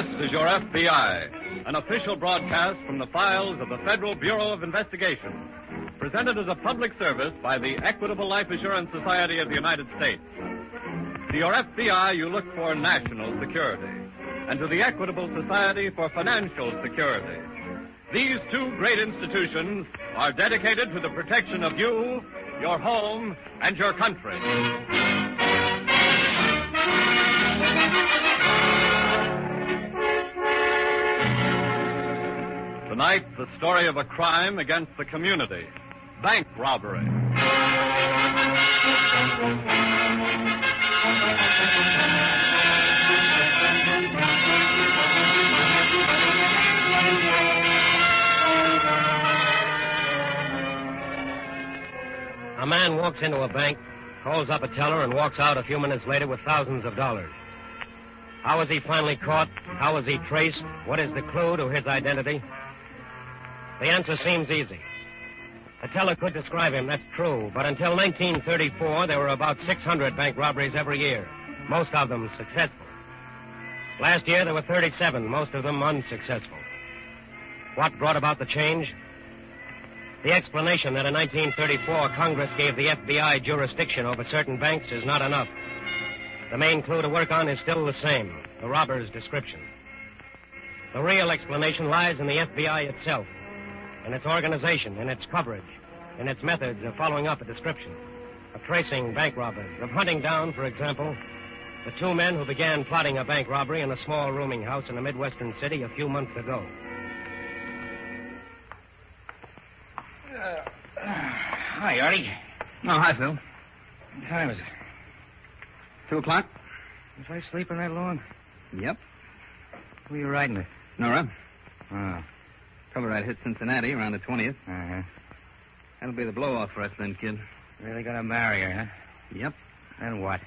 This is your FBI, an official broadcast from the files of the Federal Bureau of Investigation, presented as a public service by the Equitable Life Assurance Society of the United States. To your FBI, you look for national security, and to the Equitable Society for financial security. These two great institutions are dedicated to the protection of you, your home, and your country. Tonight, the story of a crime against the community bank robbery. A man walks into a bank, calls up a teller, and walks out a few minutes later with thousands of dollars. How was he finally caught? How was he traced? What is the clue to his identity? The answer seems easy. Teller could describe him, that's true, but until 1934, there were about 600 bank robberies every year, most of them successful. Last year, there were 37, most of them unsuccessful. What brought about the change? The explanation that in 1934 Congress gave the FBI jurisdiction over certain banks is not enough. The main clue to work on is still the same the robber's description. The real explanation lies in the FBI itself, in its organization, in its coverage, in its methods of following up a description, of tracing bank robbers, of hunting down, for example, the two men who began plotting a bank robbery in a small rooming house in a Midwestern city a few months ago. Uh, hi, Artie. Oh, hi, Phil. What time is it? Two o'clock? Was I sleeping that long? Yep. Who are you riding with? Nora. Oh, Cover ride hit Cincinnati around the 20th. uh-huh. That'll be the blow-off for us then, kid. Really gonna marry her, huh? Yep. Then what?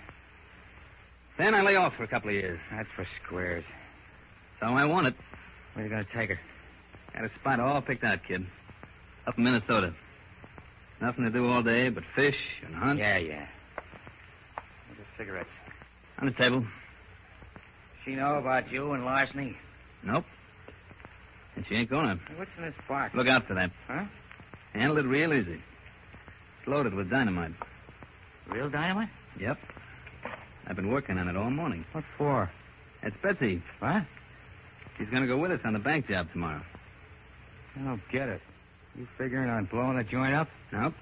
Then I lay off for a couple of years. That's for squares. So I want it. Where you gonna take her? Got a spot all picked out, kid. Up in Minnesota. Nothing to do all day but fish and hunt. Yeah, yeah. Where's the cigarettes? On the table. She know about you and larceny? Nope. And she ain't gonna. What's in this box? Look out for that. Huh? Handle it real easy. It's loaded with dynamite. Real dynamite? Yep. I've been working on it all morning. What for? It's Betsy. What? She's gonna go with us on the bank job tomorrow. I don't get it. You figuring on blowing the joint up? Nope.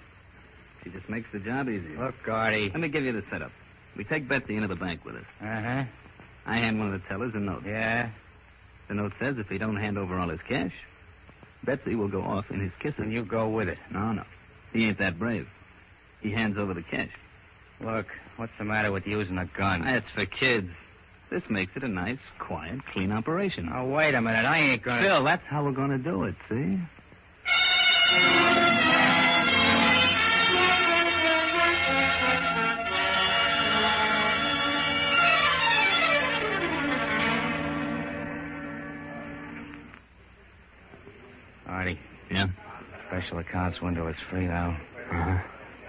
She just makes the job easier. Look, Artie. Let me give you the setup. We take Betsy into the bank with us. Uh-huh. I hand one of the tellers a note. Yeah. The note says if he don't hand over all his cash, Betsy will go off in his kisses. And you go with it. No, no. He ain't that brave. He hands over the cash. Look, what's the matter with using a gun? That's for kids. This makes it a nice, quiet, clean operation. Oh, wait a minute. I ain't gonna... Phil, that's how we're going to do it, see? Yeah? special accounts window is free now. Uh-huh.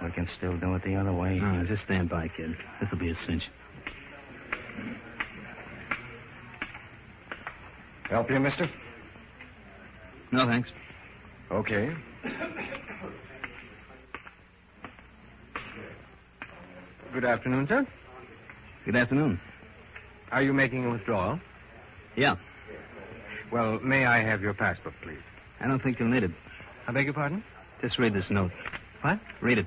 We can still do it the other way. No, just stand by, kid. This'll be a cinch. Help you, mister? No, thanks. Okay. Good afternoon, sir. Good afternoon. Are you making a withdrawal? Yeah. Well, may I have your passport, please? I don't think you'll need it. I beg your pardon? Just read this note. What? Read it.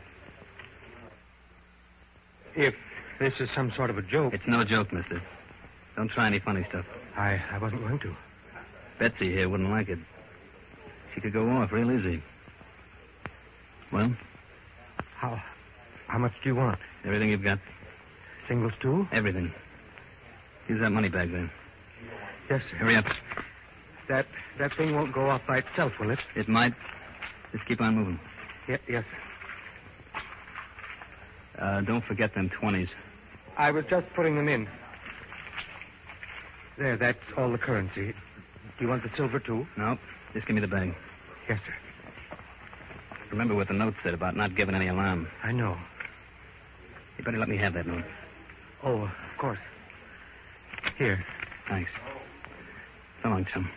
If this is some sort of a joke. It's no joke, mister. Don't try any funny stuff. I, I wasn't going to. Betsy here wouldn't like it. She could go off real easy. Well, How, how much do you want? everything you've got? Singles too? Everything. Use that money bag then. Yes, sir. Hurry up. That that thing won't go off by itself, will it? It might. Just keep on moving. Ye- yes, sir. Uh, don't forget them 20s. I was just putting them in. There, that's all the currency. Do you want the silver too? No, just give me the bag. Yes, sir. Remember what the note said about not giving any alarm. I know. You better let me have that note. Oh, of course. Here. Thanks. So long, chum.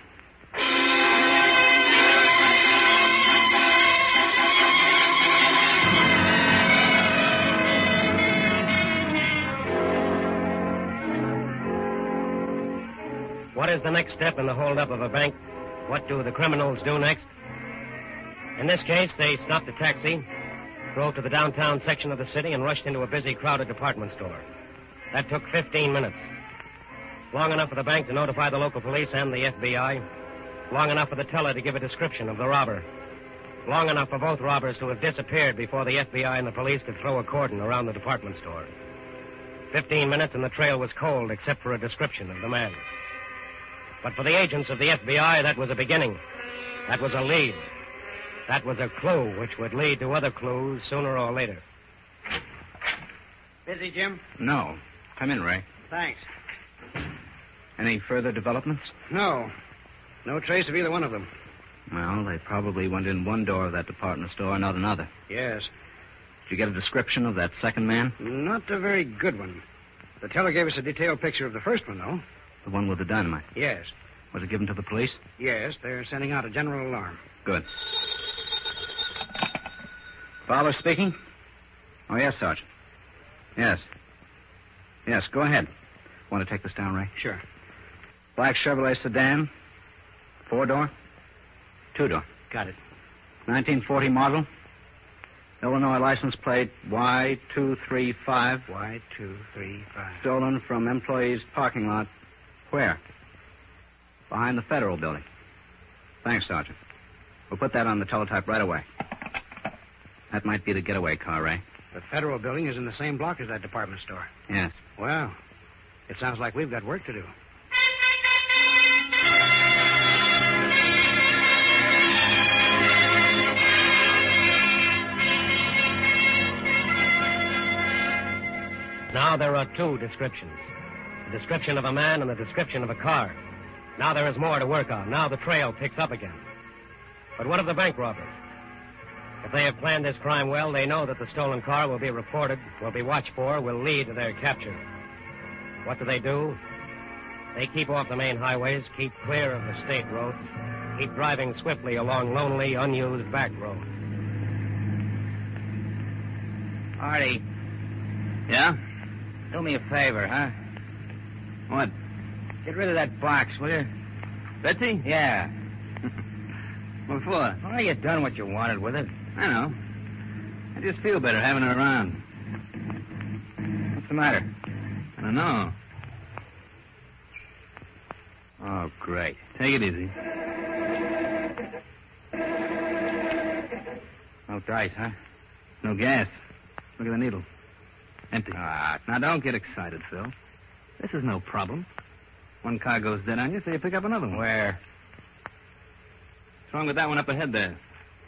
Is the next step in the holdup of a bank? What do the criminals do next? In this case, they stopped a taxi, drove to the downtown section of the city, and rushed into a busy, crowded department store. That took 15 minutes. Long enough for the bank to notify the local police and the FBI. Long enough for the teller to give a description of the robber. Long enough for both robbers to have disappeared before the FBI and the police could throw a cordon around the department store. Fifteen minutes and the trail was cold except for a description of the man. But for the agents of the FBI, that was a beginning. That was a lead. That was a clue which would lead to other clues sooner or later. Busy, Jim? No. Come in, Ray. Thanks. Any further developments? No. No trace of either one of them. Well, they probably went in one door of that department store, and not another. Yes. Did you get a description of that second man? Not a very good one. The teller gave us a detailed picture of the first one, though. The one with the dynamite. Yes. Was it given to the police? Yes, they're sending out a general alarm. Good. Fowler speaking? Oh, yes, Sergeant. Yes. Yes, go ahead. Want to take this down, Ray? Sure. Black Chevrolet sedan. Four door? Two door. Got it. 1940 model. Illinois license plate Y235. Y two three five. Stolen from employee's parking lot. Where? Behind the Federal Building. Thanks, Sergeant. We'll put that on the teletype right away. That might be the getaway car, Ray. The Federal Building is in the same block as that department store. Yes. Well, it sounds like we've got work to do. Now there are two descriptions the description of a man and the description of a car. Now there is more to work on. Now the trail picks up again. But what of the bank robbers? If they have planned this crime well, they know that the stolen car will be reported, will be watched for, will lead to their capture. What do they do? They keep off the main highways, keep clear of the state roads, keep driving swiftly along lonely, unused back roads. Artie, Yeah? do me a favor, huh? What? Get rid of that box, will you? Betsy? Yeah. What for? Well, you done what you wanted with it. I know. I just feel better having her around. What's the matter? I don't know. Oh, great. Take it easy. No dice, huh? No gas. Look at the needle. Empty. Ah, Now, don't get excited, Phil. This is no problem. One car goes dead on you, so you pick up another one. where? What's wrong with that one up ahead there?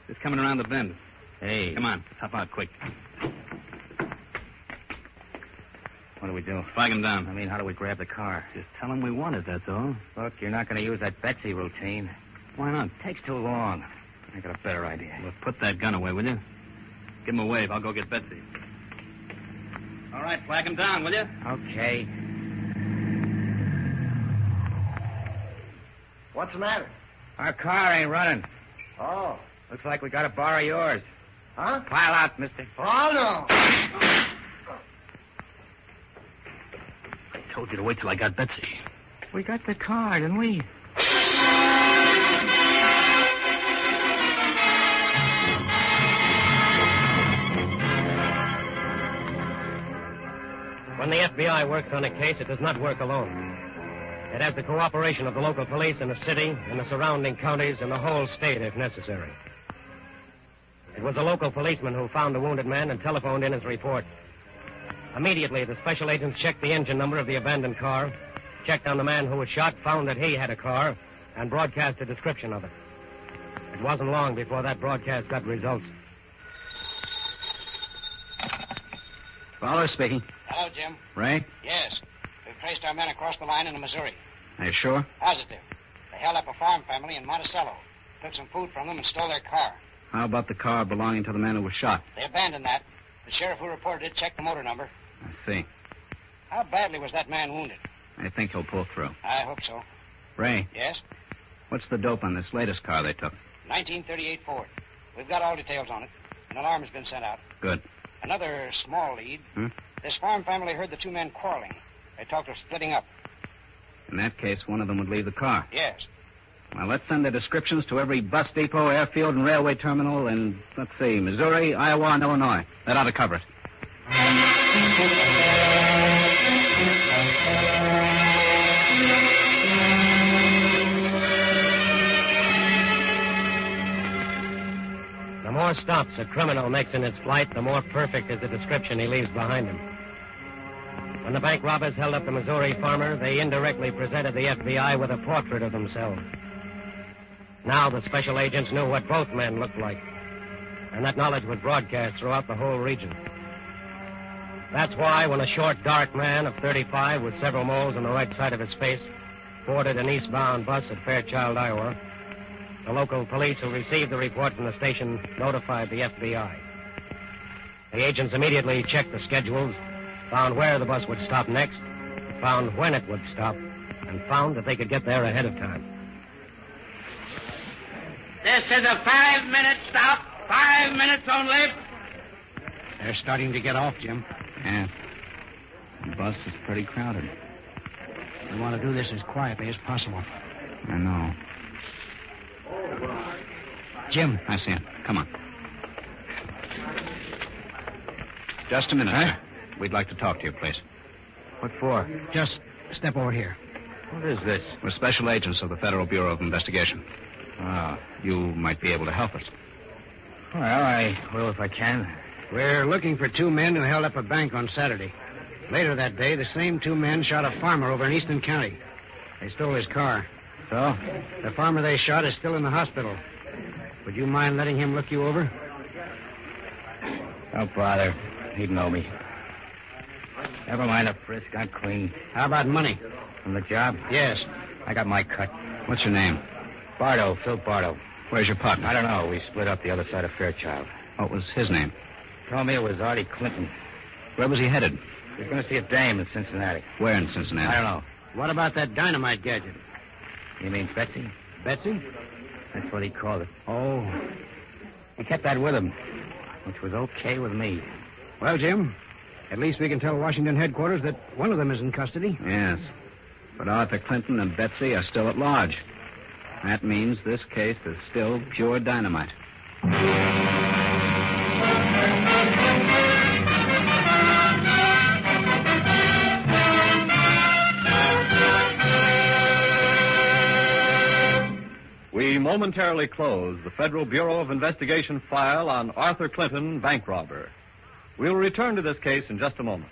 It's coming around the bend. Hey. Come on, hop out quick. What do we do? Flag him down. I mean, how do we grab the car? Just tell him we want it, that's all. Look, you're not going to use that Betsy routine. Why not? It Takes too long. I got a better idea. Well, put that gun away, will you? Give him a wave. I'll go get Betsy. All right, flag him down, will you? Okay. What's the matter? Our car ain't running. Oh. Looks like we got to borrow yours. Huh? Pile out, mister. Oh, no. I told you to wait till I got Betsy. We got the car, didn't we? When the FBI works on a case, it does not work alone. It has the cooperation of the local police in the city, in the surrounding counties, and the whole state if necessary. It was a local policeman who found the wounded man and telephoned in his report. Immediately, the special agents checked the engine number of the abandoned car, checked on the man who was shot, found that he had a car, and broadcast a description of it. It wasn't long before that broadcast got results. Fowler speaking. Hello, Jim. Ray? Yes. Traced our men across the line into Missouri. Are you sure? Positive. They held up a farm family in Monticello, took some food from them, and stole their car. How about the car belonging to the man who was shot? They abandoned that. The sheriff who reported it checked the motor number. I see. How badly was that man wounded? I think he'll pull through. I hope so. Ray, Yes? what's the dope on this latest car they took? 1938 Ford. We've got all details on it. An alarm has been sent out. Good. Another small lead. Hmm? This farm family heard the two men quarreling. They talked of splitting up. In that case, one of them would leave the car. Yes. Well, let's send their descriptions to every bus depot, airfield, and railway terminal in, let's see, Missouri, Iowa, and Illinois. That ought to cover it. The more stops a criminal makes in his flight, the more perfect is the description he leaves behind him. When the bank robbers held up the Missouri farmer, they indirectly presented the FBI with a portrait of themselves. Now the special agents knew what both men looked like, and that knowledge was broadcast throughout the whole region. That's why when a short, dark man of 35 with several moles on the right side of his face boarded an eastbound bus at Fairchild, Iowa, the local police who received the report from the station notified the FBI. The agents immediately checked the schedules, found where the bus would stop next, found when it would stop, and found that they could get there ahead of time. This is a five minute stop. Five minutes only. They're starting to get off, Jim. Yeah. The bus is pretty crowded. We want to do this as quietly as possible. I know. Jim, I see it. Come on. Just a minute, sir. We'd like to talk to you, please. what for? Just step over here. What is this? We're special agents of the Federal Bureau of Investigation. Ah, you might be able to help us. Well, I will if I can. We're looking for two men who held up a bank on Saturday. Later that day, the same two men shot a farmer over in Eastern County. They stole his car. So? The farmer they shot is still in the hospital. Would you mind letting him look you over? Don't bother. He'd know me. Never mind the frisk. I'm clean. How about money? From the job? Yes. I got my cut. What's your name? Bardo, Phil Bardo. Where's your partner? I don't know. We split up the other side of Fairchild. What was his name? Told me it was Artie Clinton. Where was he headed? He was going to see a dame in Cincinnati. Where in Cincinnati? I don't know. What about that dynamite gadget? You mean Betsy? Betsy? That's what he called it. Oh. He kept that with him, which was okay with me. Well, Jim, at least we can tell Washington headquarters that one of them is in custody. Yes. But Arthur Clinton and Betsy are still at large. That means this case is still pure dynamite. We momentarily close the Federal Bureau of Investigation file on Arthur Clinton, bank robber. We'll return to this case in just a moment.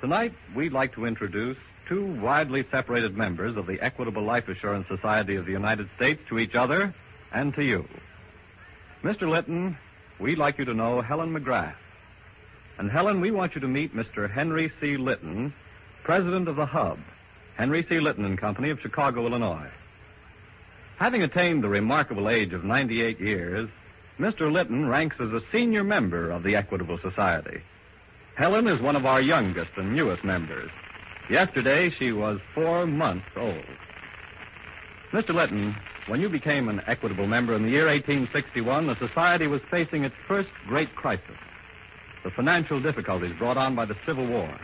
Tonight, we'd like to introduce two widely separated members of the Equitable Life Assurance Society of the United States to each other and to you. Mr. Lytton, we'd like you to know Helen McGrath. And Helen, we want you to meet Mr. Henry C. Lytton, president of the Hub, Henry C. Lytton and Company of Chicago, Illinois. Having attained the remarkable age of 98 years, Mr. Lytton ranks as a senior member of the Equitable Society. Helen is one of our youngest and newest members. Yesterday, she was four months old. Mr. Lytton, when you became an Equitable member in the year 1861, the Society was facing its first great crisis the financial difficulties brought on by the Civil War.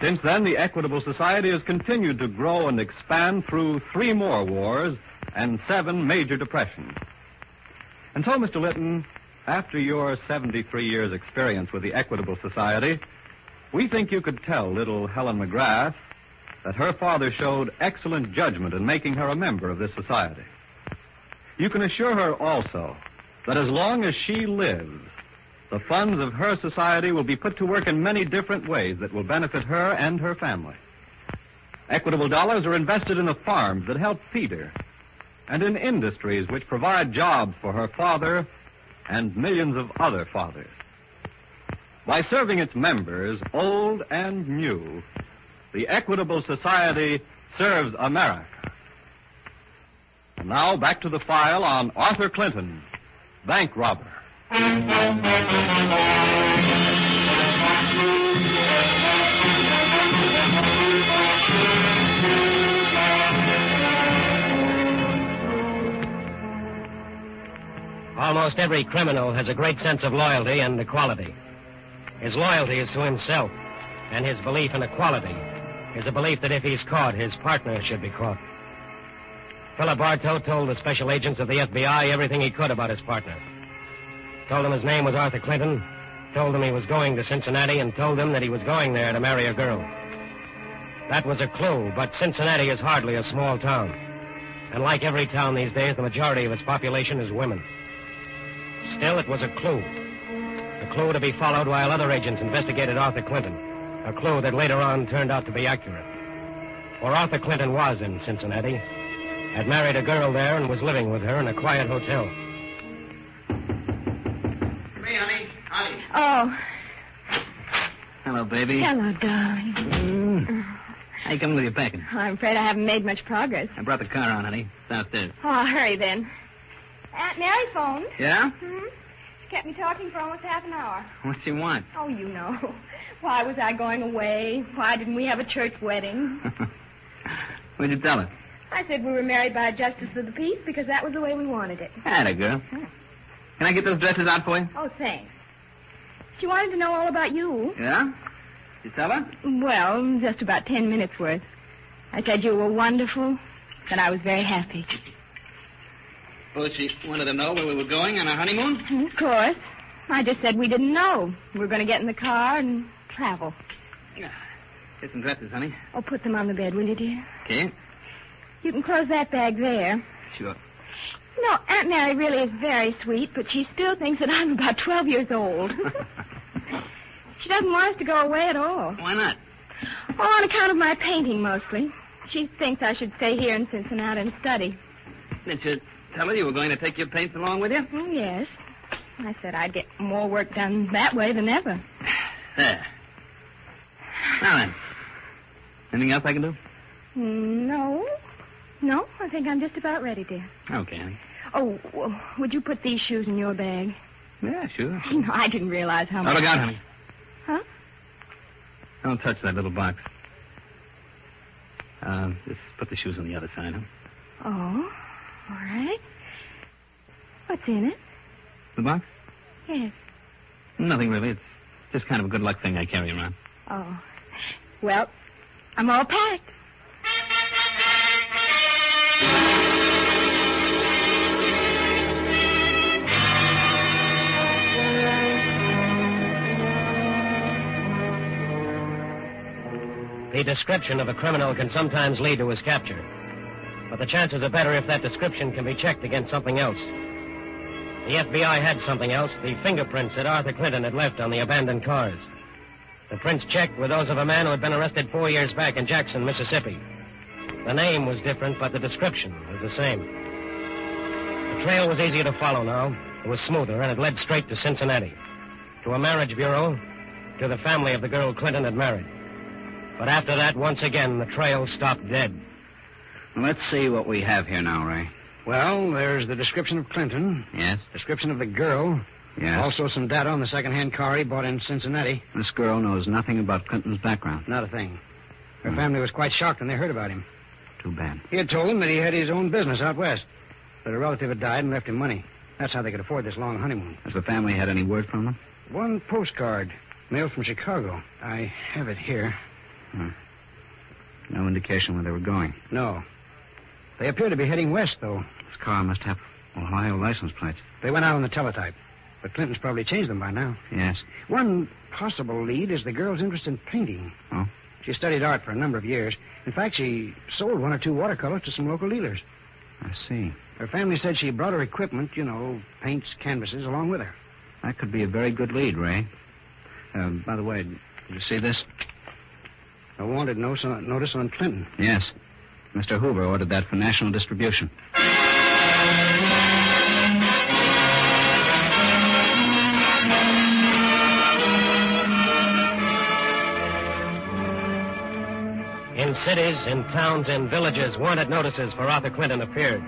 Since then, the Equitable Society has continued to grow and expand through three more wars and seven major depressions. And so, Mr. Lytton, After your 73 years' experience with the Equitable Society, we think you could tell little Helen McGrath that her father showed excellent judgment in making her a member of this society. You can assure her also that as long as she lives, the funds of her society will be put to work in many different ways that will benefit her and her family. Equitable dollars are invested in the farms that help feed her and in industries which provide jobs for her father and millions of other fathers. By serving its members, old and new, the Equitable Society serves America. Now back to the file on Arthur Clinton, bank robber. Almost every criminal has a great sense of loyalty and equality. His loyalty is to himself, and his belief in equality is a belief that if he's caught, his partner should be caught. Philip Bardo told the special agents of the FBI everything he could about his partner. Told them his name was Arthur Clinton, told them he was going to Cincinnati, and told them that he was going there to marry a girl. That was a clue, but Cincinnati is hardly a small town. And like every town these days, the majority of its population is women. Still, it was a clue. A clue to be followed while other agents investigated Arthur Clinton. A clue that later on turned out to be accurate. For Arthur Clinton was in Cincinnati, had married a girl there, and was living with her in a quiet hotel. Me, honey. Honey. Oh, Hello, baby. hello, darling. Mm. How you coming with your packing? I'm afraid I haven't made much progress. I brought the car on, honey. It's downstairs. Oh, I'll hurry then. Aunt Mary phoned. Yeah? Hmm? She kept me talking for almost half an hour. What you want? Oh, you know. Why was I going away? Why didn't we have a church wedding? What'd you tell her? I said we were married by a justice of the peace because that was the way we wanted it. Had a girl. Can I get those dresses out for you? Oh, thanks. She wanted to know all about you. Yeah? You tell her? Well, just about ten minutes worth. I said you were wonderful, and I was very happy. Suppose she wanted to know where we were going on our honeymoon? Of course. I just said we didn't know. We were going to get in the car and travel. Yeah. Get some dresses, honey. Oh, put them on the bed, will you, dear? Okay. You can close that bag there. Sure. No, Aunt Mary really is very sweet, but she still thinks that I'm about 12 years old. she doesn't want us to go away at all. Why not? Oh, on account of my painting, mostly. She thinks I should stay here in Cincinnati and study. Did you tell her you were going to take your paints along with you? Oh, yes. I said I'd get more work done that way than ever. There. Now then. Anything else I can do? No. No, I think I'm just about ready, dear. Okay. Oh, would you put these shoes in your bag? Yeah, sure. You know, I didn't realize how Oh, much. look out, honey. Huh? Don't touch that little box. Uh, just put the shoes on the other side, huh? Oh, all right. What's in it? The box? Yes. Nothing really. It's just kind of a good luck thing I carry around. Oh. Well, I'm all packed. The description of a criminal can sometimes lead to his capture. But the chances are better if that description can be checked against something else. The FBI had something else, the fingerprints that Arthur Clinton had left on the abandoned cars. The prints checked were those of a man who had been arrested four years back in Jackson, Mississippi. The name was different, but the description was the same. The trail was easier to follow now. It was smoother, and it led straight to Cincinnati. To a marriage bureau, to the family of the girl Clinton had married. But after that, once again, the trail stopped dead. Let's see what we have here now, Ray. Well, there's the description of Clinton, Yes? description of the girl, Yes. also some data on the second-hand car he bought in Cincinnati. This girl knows nothing about Clinton's background. Not a thing. Her Hmm. family was quite shocked when they heard about him. Too bad. He had told them that he had his own business out west, that a relative had died and left him money. That's how they could afford this long honeymoon. Has the family had any word from them? One postcard, mailed from Chicago. I have it here. No indication where they were going. No. They appear to be heading west, though. This car must have Ohio license plates. They went out on the teletype. But Clinton's probably changed them by now. Yes. One possible lead is the girl's interest in painting. Oh? She studied art for a number of years. In fact, she sold one or two watercolors to some local dealers. I see. Her family said she brought her equipment, you know, paints, canvases, along with her. That could be a very good lead, Ray. Uh, by the way, did you see this? A wanted no- notice on Clinton. Yes. Mr. Hoover ordered that for national distribution. In cities, in towns, in villages, wanted notices for Arthur Clinton appeared,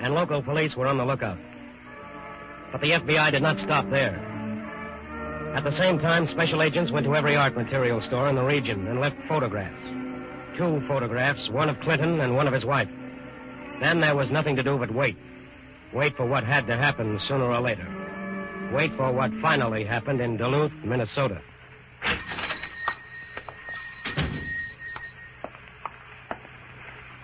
and local police were on the lookout. But the FBI did not stop there. At the same time, special agents went to every art material store in the region and left photographs. Two photographs, one of Clinton and one of his wife. Then there was nothing to do but wait. Wait for what had to happen sooner or later. Wait for what finally happened in Duluth, Minnesota.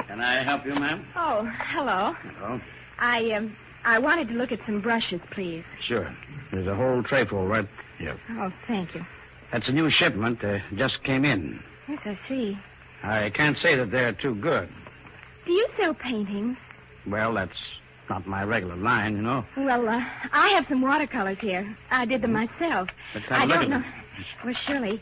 Can I help you, ma'am? Oh, hello. Hello. I um, I wanted to look at some brushes, please. Sure. There's a whole trayful right here. Oh, thank you. That's a new shipment. Uh, just came in. Yes, I see. I can't say that they're too good. Do you sell paintings? Well, that's not my regular line, you know. Well, uh, I have some watercolors here. I did them myself. Let's have I a look don't at know. them. Well, surely.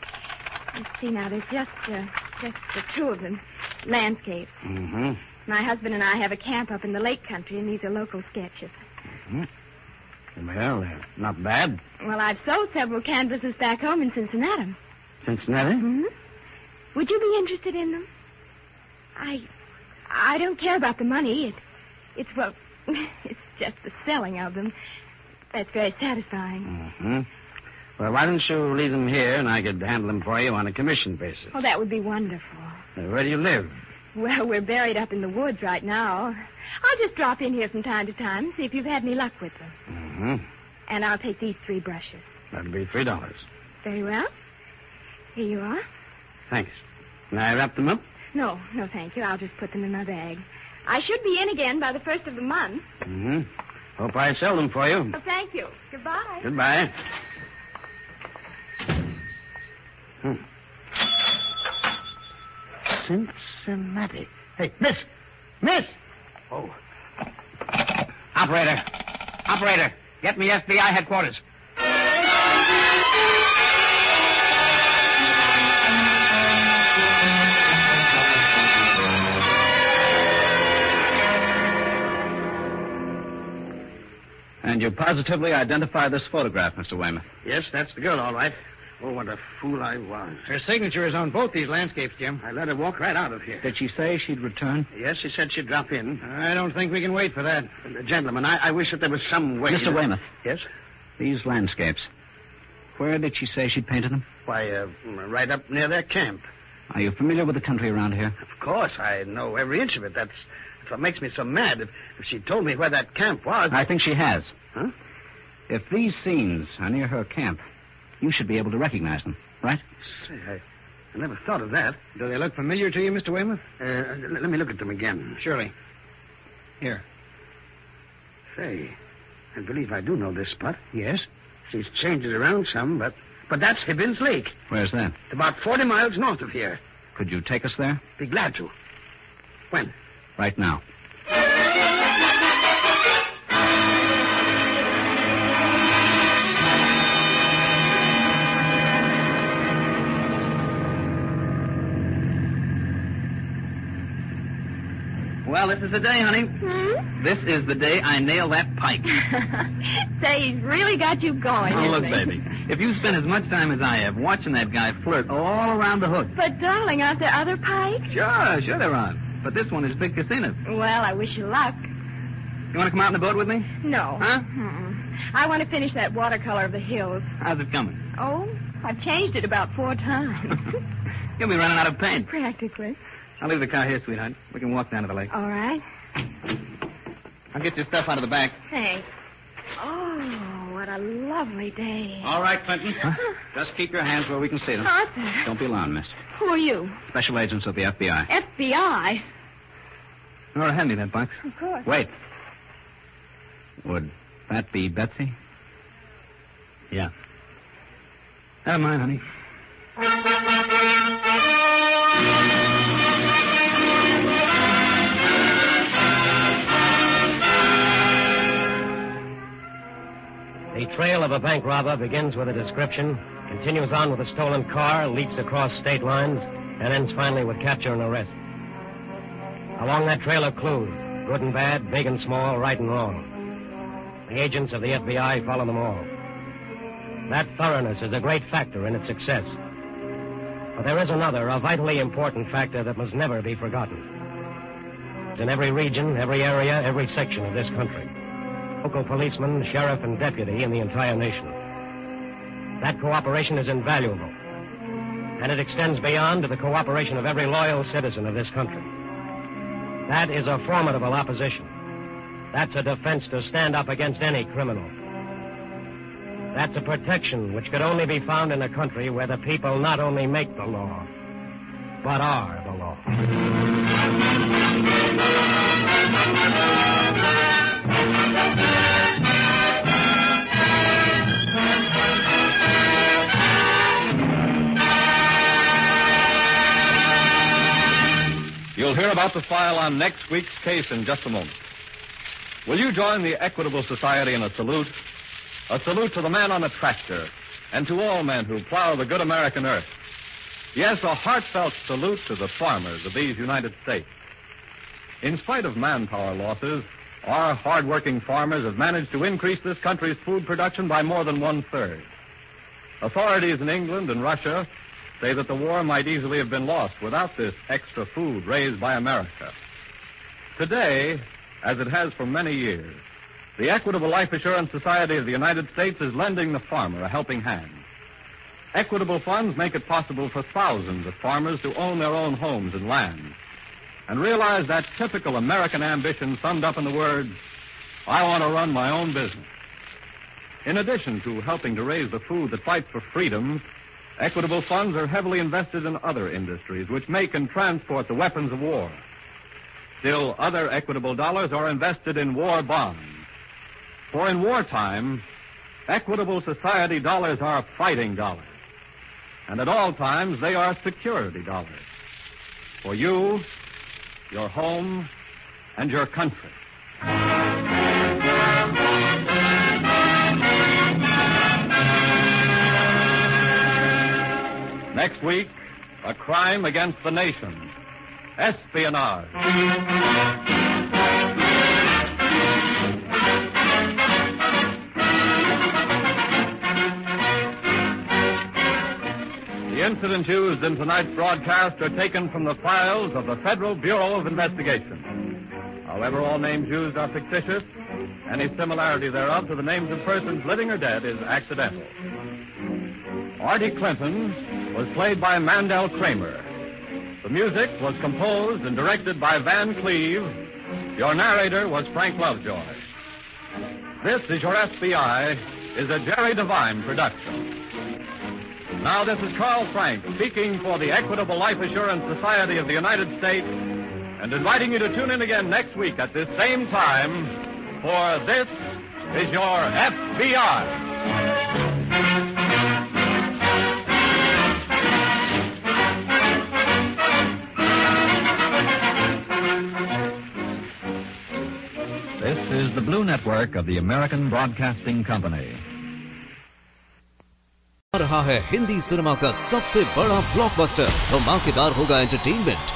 Let's see now. There's just uh, just the two of them. Landscape. Mm-hmm. My husband and I have a camp up in the lake country, and these are local sketches. hmm Well, they're not bad. Well, I've sold several canvases back home in Cincinnati. Cincinnati? hmm Would you be interested in them? I, I don't care about the money. It, it's well, it's just the selling of them that's very satisfying. Mm-hmm. Well, why don't you leave them here and I could handle them for you on a commission basis? Oh, that would be wonderful. Where do you live? Well, we're buried up in the woods right now. I'll just drop in here from time to time and see if you've had any luck with them. Mm-hmm. And I'll take these three brushes. That'll be three dollars. Very well. Here you are. Thanks. Can I wrap them up? No, no, thank you. I'll just put them in my bag. I should be in again by the first of the month. Mm-hmm. Hope I sell them for you. Well, thank you. Goodbye. Goodbye. Hmm. Cincinnati. Hey, miss! Miss! Oh. Operator! Operator! Get me FBI headquarters. And you positively identify this photograph, Mr. Weymouth. Yes, that's the girl, all right. Oh, what a fool I was. Her signature is on both these landscapes, Jim. I let her walk right out of here. Did she say she'd return? Yes, she said she'd drop in. I don't think we can wait for that. Uh, gentlemen, I, I wish that there was some way. Mr. to- Weymouth, Yes? these landscapes. Where did she say she'd painted them? Why, uh, right up near their camp. Are you familiar with the country around here? Of course, I know every inch of it. That's, that's what makes me so mad. If, if she told me where that camp was. I think she has. Huh? If these scenes are near her camp, you should be able to recognize them, right? Say, I, I never thought of that. Do they look familiar to you, Mr. Weymouth? Uh, l- let me look at them again. Surely. Here. Say, I believe I do know this spot. Yes? She's changed it around some, but but that's Hibbins Lake. Where's that? About 40 miles north of here. Could you take us there? Be glad to. When? Right now. Well, this is the day, honey. Hmm? This is the day I nail that pike. Say, he's really got you going. Oh, look, he? baby. If you spend as much time as I have watching that guy flirt all around the hook. But, darling, aren't there other pikes? Sure, sure there are. But this one is Big Casino. Well, I wish you luck. You want to come out in the boat with me? No. Huh? Mm-mm. I want to finish that watercolor of the hills. How's it coming? Oh, I've changed it about four times. You'll be running out of paint. Practically. I'll leave the car here, sweetheart. We can walk down to the lake. All right. I'll get your stuff out of the back. Thanks. Oh, a lovely day. All right, Clinton. Just keep your hands where we can see them. Arthur, Don't be alarmed, miss. who are you? Special agents of the FBI. FBI. Nora, hand me that box. Of course. Wait. Would that be Betsy? Yeah. Never mind, honey. The trail of a bank robber begins with a description, continues on with a stolen car, leaps across state lines, and ends finally with capture and arrest. Along that trail are clues, good and bad, big and small, right and wrong. The agents of the FBI follow them all. That thoroughness is a great factor in its success. But there is another, a vitally important factor that must never be forgotten. It's in every region, every area, every section of this country. Local policeman, sheriff, and deputy in the entire nation. That cooperation is invaluable. And it extends beyond to the cooperation of every loyal citizen of this country. That is a formidable opposition. That's a defense to stand up against any criminal. That's a protection which could only be found in a country where the people not only make the law, but are the law. You'll hear about the file on next week's case in just a moment. Will you join the Equitable Society in a salute? A salute to the man on the tractor and to all men who plow the good American earth. Yes, a heartfelt salute to the farmers of these United States. In spite of manpower losses, our hardworking farmers have managed to increase this country's food production by more than one third. Authorities in England and Russia say that the war might easily have been lost without this extra food raised by America. Today, as it has for many years, the Equitable Life Assurance Society of the United States is lending the farmer a helping hand. Equitable funds make it possible for thousands of farmers to own their own homes and land and realize that typical American ambition summed up in the words, I want to run my own business. In addition to helping to raise the food that fights for freedom, equitable funds are heavily invested in other industries which make and transport the weapons of war. Still, other equitable dollars are invested in war bonds. For in wartime, equitable society dollars are fighting dollars. And at all times, they are security dollars. For you, your home, and your country. Next week, a crime against the nation. Espionage. The incidents used in tonight's broadcast are taken from the files of the Federal Bureau of Investigation. However, all names used are fictitious. Any similarity thereof to the names of persons living or dead is accidental. Artie Clinton was played by Mandel Kramer. The music was composed and directed by Van Cleave. Your narrator was Frank Lovejoy. This is Your FBI is a Jerry Devine production. Now, this is Carl Frank speaking for the Equitable Life Assurance Society of the United States and inviting you to tune in again next week at this same time for This is Your FBI. the Blue Network of the American Broadcasting Company. आ रहा है Hindi cinema का सबसे बड़ा blockbuster धमाकेदार होगा entertainment